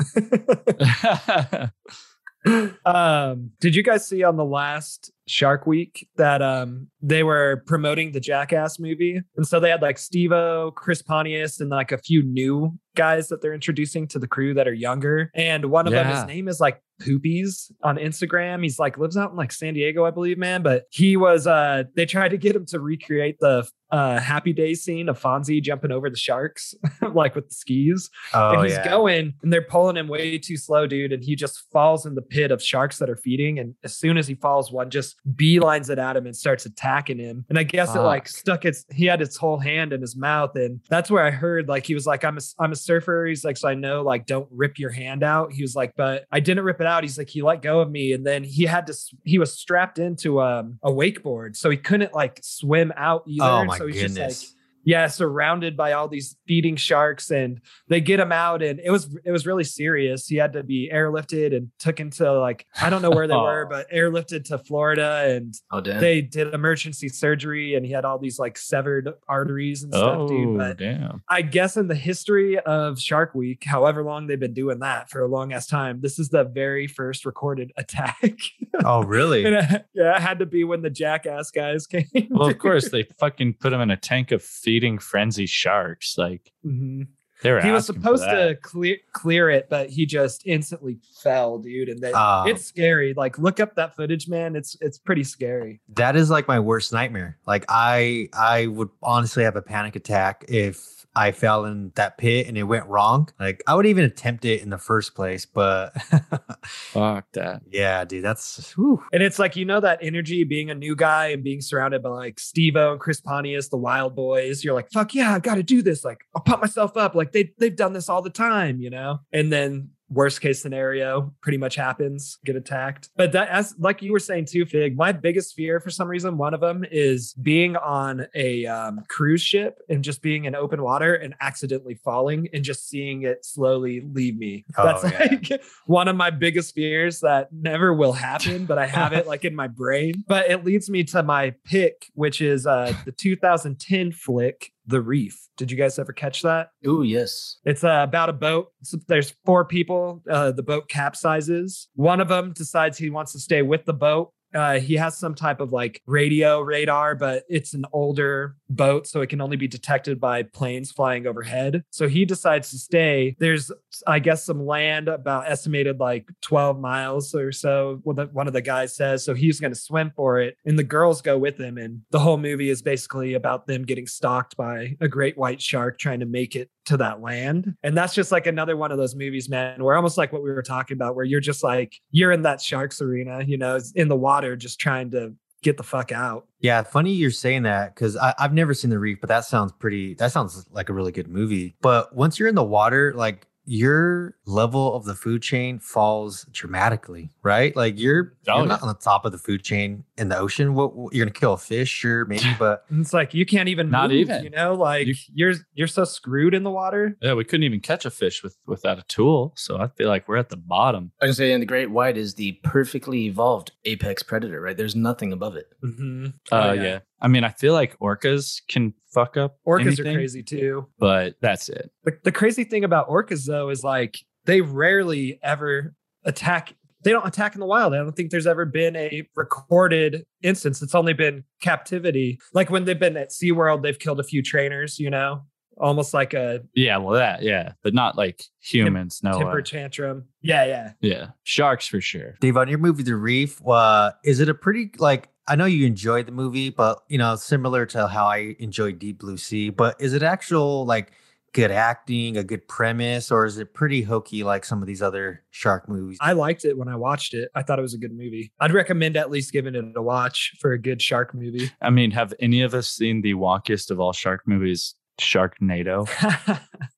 Um, did you guys see on the last Shark Week that um they were promoting the Jackass movie? And so they had like Steve-O, Chris Pontius, and like a few new guys that they're introducing to the crew that are younger. And one of them, his name is like Poopies on Instagram. He's like lives out in like San Diego, I believe, man. But he was uh they tried to get him to recreate the uh happy days scene of Fonzie jumping over the sharks, like with the skis Oh, and he's yeah. going and they're pulling him way too slow, dude. And he just falls in the pit of sharks that are feeding. And as soon as he falls, one just beelines it at him and starts attacking him. And I guess it like stuck its he had its whole hand in his mouth. And that's where I heard like he was like, I'm a I'm a surfer. He's like, so I know like don't rip your hand out. He was like, but I didn't rip it out. He's like, he let go of me. And then he had to he was strapped into um, a wakeboard. So he couldn't like swim out either. Oh my so he's just goodness. like yeah surrounded by all these feeding sharks and they get him out and it was it was really serious he had to be airlifted and took into like i don't know where they were Oh. but airlifted to florida and Oh they did emergency surgery and he had all these like severed arteries and stuff dude Oh, but damn. I guess in the history of Shark Week, however long they've been doing that for a long ass time, this is the very first recorded attack. Oh, really? it, uh, yeah, it had to be when the jackass guys came. Well, of course, they fucking put him in a tank of feeding frenzy sharks. Like Mhm. they were He was supposed to clear clear it, but he just instantly fell, dude. And they, Uh, it's scary. Like, look up that footage, man. It's it's pretty scary. that is like my worst nightmare. Like I I would honestly have a panic attack if I fell in that pit and it went wrong. Like I would even attempt it in the first place, but Fuck that. yeah, dude, that's whew. And it's like, you know, that energy being a new guy and being surrounded by like Steve and Chris Pontius, the wild boys. You're like, fuck yeah, I got to do this. Like, I'll pump myself up. Like, they, they've done this all the time, you know? And then worst case scenario pretty much happens, get attacked. But that, as like you were saying too, Fig, my biggest fear for some reason, one of them is being on a um, cruise ship and just being in open water and accidentally falling and just seeing it slowly leave me. Oh, That's yeah. like one of my biggest fears that never will happen, but I have it like in my brain. But it leads me to my pick, which is uh, the 2010 flick, The Reef. Did you guys ever catch that? Oh, yes. It's uh, about a boat. So there's four people. Uh, the boat capsizes. One of them decides he wants to stay with the boat. Uh, he has some type of like radio radar, but it's an older boat, so it can only be detected by planes flying overhead. So he decides to stay. There's, I guess, some land about estimated like 12 miles or so. One of the guys says. So he's going to swim for it, and the girls go with him. And the whole movie is basically about them getting stalked by a great white shark trying to make it to that land. And that's just like another one of those movies, man, where almost like what we were talking about, where you're just like, you're in that sharks arena, you know, in the water, just trying to get the fuck out. Yeah, funny you're saying that because I've never seen The Reef, but that sounds pretty, that sounds like a really good movie. But once you're in the water, like your level of the food chain falls dramatically, right? Like you're, Oh, you're not on the top of the food chain in the ocean. What, what- you're gonna kill a fish, sure, maybe, but it's like you can't even Not move, even. you know, like You- you're you're so screwed in the water. Yeah, we couldn't even catch a fish with without a tool. So I feel like we're at the bottom. I can say, and the great white is the perfectly evolved apex predator, right? There's nothing above it. Mm-hmm. Uh, yeah. I mean, I feel like orcas can fuck up. Orcas anything, are crazy too. but that's it. The, the crazy thing about orcas though is like they rarely ever attack they don't attack in the wild. I don't think there's ever been a recorded instance. It's only been captivity. Like when they've been at SeaWorld, they've killed a few trainers, you know, almost like a Yeah, well, that yeah, but not like humans. no, temper uh, tantrum. Yeah, yeah. yeah, sharks for sure. Dave, on your movie The Reef, uh, is it a pretty like I know you enjoyed the movie, but you know, similar to how I enjoyed Deep Blue Sea, but is it actual like good acting, a good premise, or is it pretty hokey like some of these other shark movies? I liked it when I watched it. I thought it was a good movie. I'd recommend at least giving it a watch for a good shark movie. I mean, have any of us seen the wonkiest of all shark movies, Sharknado?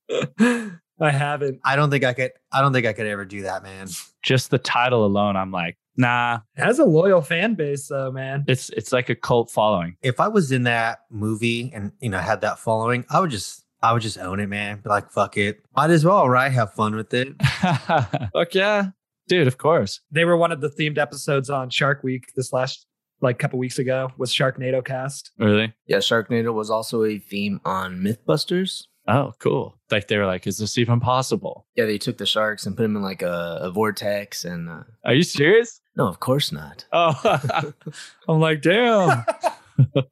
I haven't. I don't think I could I don't think I could ever do that, man. Just the title alone, I'm like, nah. It has a loyal fan base though, man. It's it's like a cult following. If I was in that movie and you know had that following, I would just I would just own it, man. Be like, fuck it. Might as well, right? Have fun with it. Fuck yeah, dude. Of course. They were one of the themed episodes on Shark Week this last like a couple weeks ago was Sharknado cast. Really? Yeah, Sharknado was also a theme on Mythbusters. Oh, cool. Like they were like, is this even possible? Yeah, they took the sharks and put them in like a, a vortex, and uh, Are you serious? no, of course not. Oh, I'm like, damn.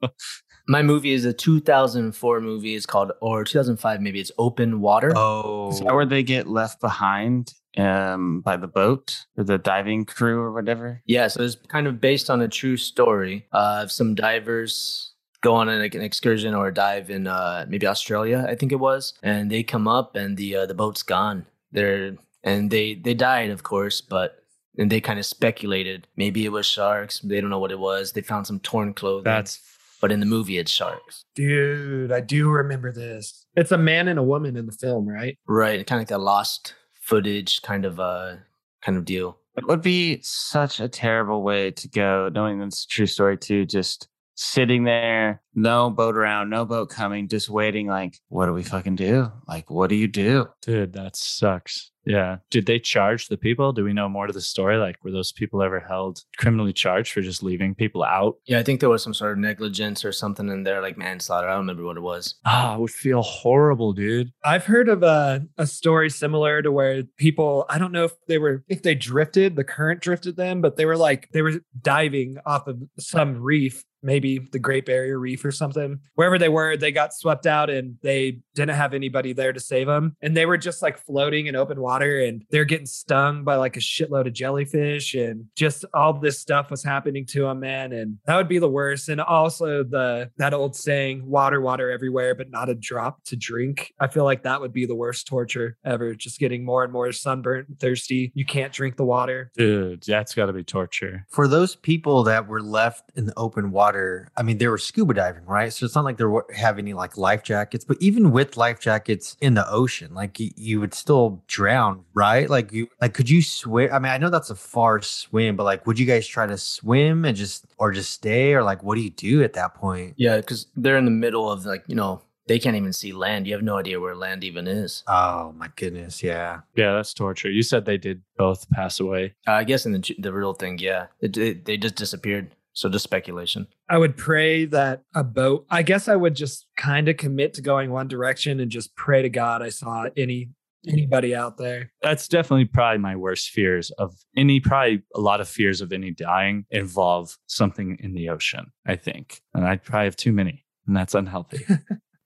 My movie is a 2004 movie. It's called, or 2005 maybe. It's Open Water. Oh, Is that where they get left behind um, by the boat or the diving crew or whatever? Yeah, so it's kind of based on a true story uh, of some divers go on an, an excursion or a dive in uh, maybe Australia, I think it was, and they come up and the uh, the boat's gone. They're and they they died, of course, but and they kind of speculated maybe it was sharks. They don't know what it was. They found some torn clothing. That's but in the movie it's sharks. Dude, I do remember this. It's a man and a woman in the film, right? Right, kind of like that lost footage kind of uh kind of deal. It would be such a terrible way to go, knowing that's a true story too. Just sitting there, no boat around, no boat coming, just waiting. Like, what do we fucking do? Like, what do you do? Dude, that sucks. Yeah. Did they charge the people? Do we know more to the story? Like, were those people ever held criminally charged for just leaving people out? Yeah, I think there was some sort of negligence or something in there, like manslaughter. I don't remember what it was. Ah, it would feel horrible, dude. I've heard of a, a story similar to where people, I don't know if they were, if they drifted, the current drifted them, but they were like, they were diving off of some reef maybe the Great Barrier Reef or something. Wherever they were, they got swept out and they didn't have anybody there to save them. And they were just like floating in open water and they're getting stung by like a shitload of jellyfish and just all this stuff was happening to them, man. And that would be the worst. And also the that old saying, water, water everywhere, but not a drop to drink. I feel like that would be the worst torture ever. Just getting more and more sunburnt and thirsty. You can't drink the water. Dude, that's got to be torture. For those people that were left in the open water, I mean, they were scuba diving, right? So it's not like they were have any like life jackets, but even with life jackets in the ocean, like you, you would still drown, right? Like you, like could you swim? I mean, I know that's a far swim, but like, would you guys try to swim and just or just stay, or like, what do you do at that point? Yeah, because they're in the middle of like, you know, they can't even see land. You have no idea where land even is. Oh my goodness, yeah. Yeah, that's torture. You said they did both pass away. Uh, I guess in the the real thing, yeah, it, it, they just disappeared. So just speculation. I would pray that a boat, I guess I would just kind of commit to going one direction and just pray to God I saw any anybody out there. That's definitely probably my worst fears of any, probably a lot of fears of any dying involve something in the ocean, I think. And I probably have too many, and that's unhealthy.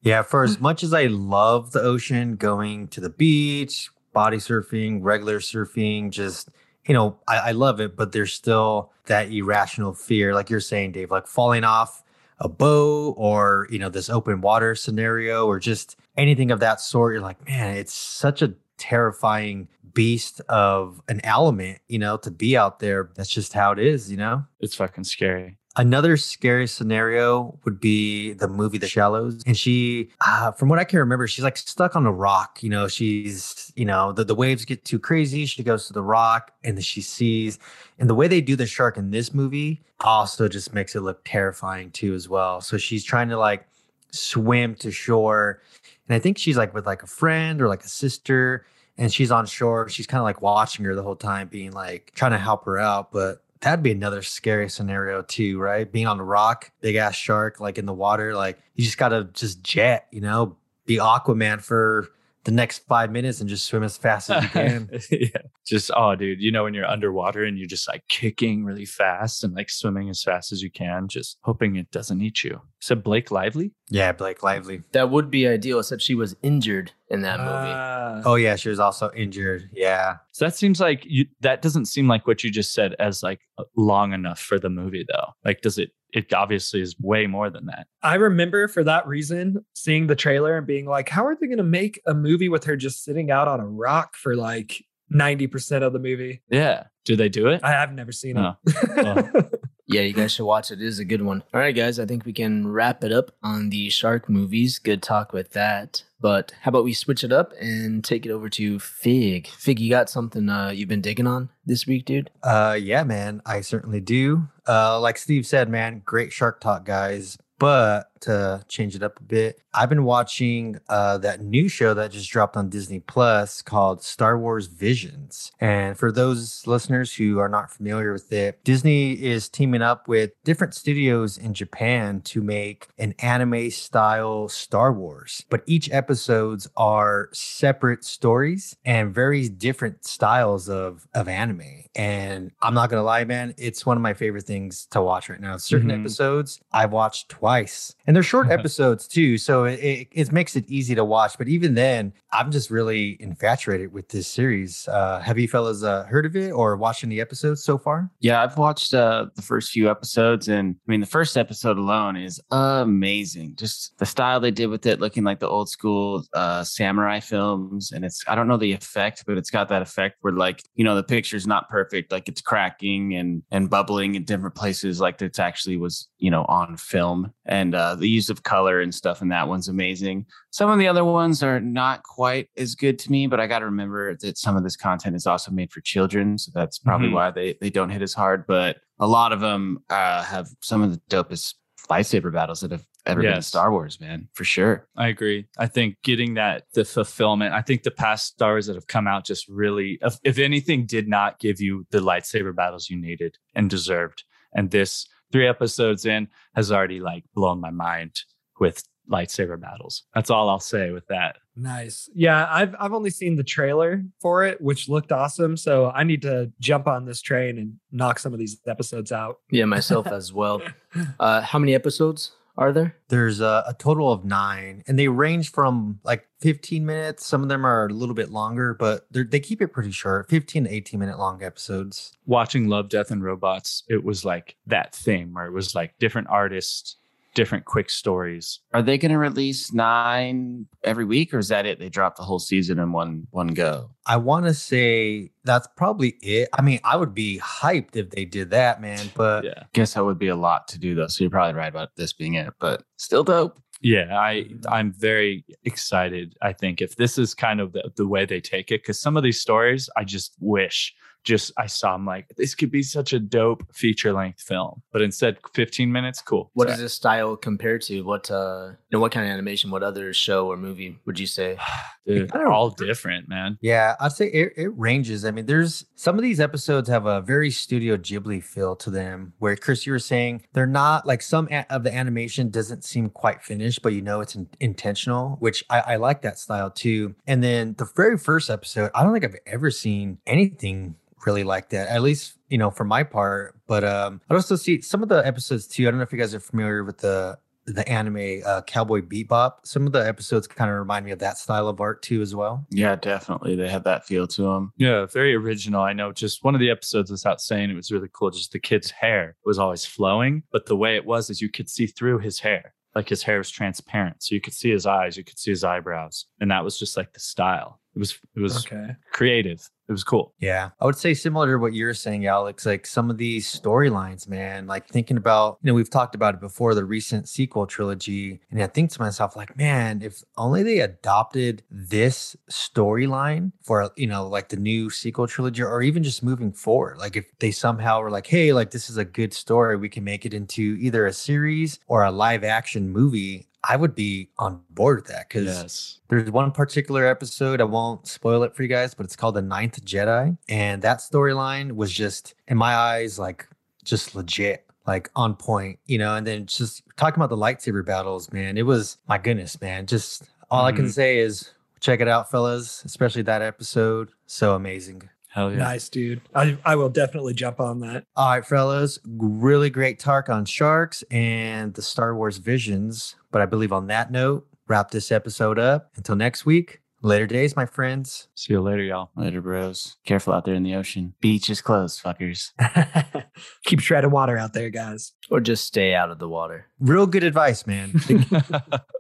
Yeah, for as much as I love the ocean, going to the beach, body surfing, regular surfing, just you know, I, I love it, but there's still that irrational fear, like you're saying, Dave, like falling off a boat or you know this open water scenario or just anything of that sort. You're like, man, it's such a terrifying beast of an element, you know, to be out there. That's just how it is, you know. it's fucking scary. Another scary scenario would be the movie The Shallows. And she, uh, from what I can remember, she's like stuck on a rock. You know, she's, you know, the, the waves get too crazy. She goes to the rock and she sees. And the way they do the shark in this movie also just makes it look terrifying too, as well. So she's trying to like swim to shore. And I think she's like with like a friend or like a sister. And she's on shore. She's kind of like watching her the whole time, being like trying to help her out. But that'd be another scary scenario too, right? Being on a rock, big ass shark, like in the water, like you just gotta just jet, you know, be Aquaman for the next five minutes and just swim as fast as you can. yeah. Just, oh, dude, you know, when you're underwater and you're just like kicking really fast and like swimming as fast as you can, just hoping it doesn't eat you. So Blake Lively? yeah, Blake Lively. That would be ideal, except she was injured in that movie. Ah. Oh yeah, she was also injured. Yeah. So that seems like you, that doesn't seem like what you just said as like long enough for the movie, though. Like, does it? It obviously is way more than that. I remember for that reason seeing the trailer and being like, how are they going to make a movie with her just sitting out on a rock for like 90% of the movie? Yeah. Do they do it? I have never seen Oh. it. Yeah, you guys should watch it. It is a good one. All right, guys, I think we can wrap it up on the shark movies. Good talk with that. But how about we switch it up and take it over to Fig? Fig, you got something uh, you've been digging on this week, dude? Uh yeah, man, I certainly do. Uh like Steve said, man, great Shark Talk guys. But to change it up a bit, I've been watching uh, that new show that just dropped on Disney Plus called Star Wars Visions. And for those listeners who are not familiar with it, Disney is teaming up with different studios in Japan to make an anime style Star Wars. But each episodes are separate stories and very different styles of of anime. And I'm not gonna lie, man, it's one of my favorite things to watch right now. Certain Mhm. episodes I've watched twice, and they're short episodes too, so it, it it makes it easy to watch. But even then, I'm just really infatuated with this series. Uh, have you fellas uh, heard of it or watched any episodes so far? Yeah, I've watched uh, the first few episodes, and I mean, the first episode alone is amazing. Just the style they did with it, looking like the old school uh, samurai films. And it's, I don't know the effect, but it's got that effect where, like, you know, the picture's not perfect, like it's cracking and and bubbling in different places, like it actually was, you know, on film. And uh, the use of color and stuff in that one's amazing. Some of the other ones are not quite as good to me, but I got to remember that some of this content is also made for children, so that's probably Mhm. why they they don't hit as hard. But a lot of them uh, have some of the dopest lightsaber battles that have ever been in Star Wars, man, for sure. I agree. I think getting that the fulfillment. I think the past Star Wars that have come out just really, if, if anything, did not give you the lightsaber battles you needed and deserved. And this three episodes in has already like blown my mind with lightsaber battles. That's all I'll say with that. Nice. Yeah, I've I've only seen the trailer for it, which looked awesome. So I need to jump on this train and knock some of these episodes out. Yeah, myself as well. Uh, how many episodes are there? There's a, a total of nine, and they range from like 15 minutes. Some of them are a little bit longer, but they're- keep it pretty short 15 to 18 minute long episodes. Watching Love, Death, and Robots, it was like that thing where it was like different artists, different quick stories. Are they going to release nine every week, or is that it? They drop the whole season in one one go. I want to say that's probably it. I mean, I would be hyped if they did that, man. But Yeah. Guess that would be a lot to do, though. So you're probably right about this being it, but still dope. Yeah, I I'm very excited. I think if this is kind of the, the way they take it, because some of these stories I just wish just I saw them like this could be such a dope feature length film, but instead 15 minutes, cool. What So- does this style compare to? What uh, you know, what kind of animation? What other show or movie would you say? Dude, I don't- all different, man. yeah, I'd say it, it ranges. I mean, there's some of these episodes have a very Studio Ghibli feel to them, where Chris, you were saying they're not like some a- of the animation doesn't seem quite finished, but you know it's in- intentional, which I, I like that style too. And then the very first episode, I don't think I've ever seen anything really like that, at least you know for my part. But um, I also see some of the episodes too. I don't know if you guys are familiar with the the anime uh, Cowboy Bebop. Some of the episodes kind of remind me of that style of art too, as well. Yeah, definitely. They have that feel to them. Yeah, very original. I know just one of the episodes without saying it was really cool. Just the kid's hair was always flowing, but the way it was is you could see through his hair. Like his hair was transparent. So you could see his eyes, you could see his eyebrows. And that was just like the style. It was it was Okay. creative. It was cool. Yeah, I would say similar to what you're saying, Alex. Like some of these storylines, man. Like thinking about, you know, we've talked about it before, the recent sequel trilogy, and I think to myself, like, man, if only they adopted this storyline for, you know, like the new sequel trilogy, or even just moving forward. Like if they somehow were like, hey, like this is a good story, we can make it into either a series or a live action movie. I would be on board with that because Yes. there's one particular episode, I won't spoil it for you guys, but it's called The Ninth Jedi. And that storyline was just, in my eyes, like just legit, like on point, you know. And then just talking about the lightsaber battles, man, it was, my goodness, man. Just all I can Mhm. say is check it out, fellas, especially that episode. So amazing. Hell yeah. Nice, dude. I, I will definitely jump on that. All right, fellas, really great talk on sharks and the Star Wars visions. But I believe on that note, wrap this episode up. Until next week, later days, my friends. See you later, y'all. Later, bros. Careful out there in the ocean. Beach is closed, fuckers. Keep treading water out there, guys. Or just stay out of the water? Real good advice, man.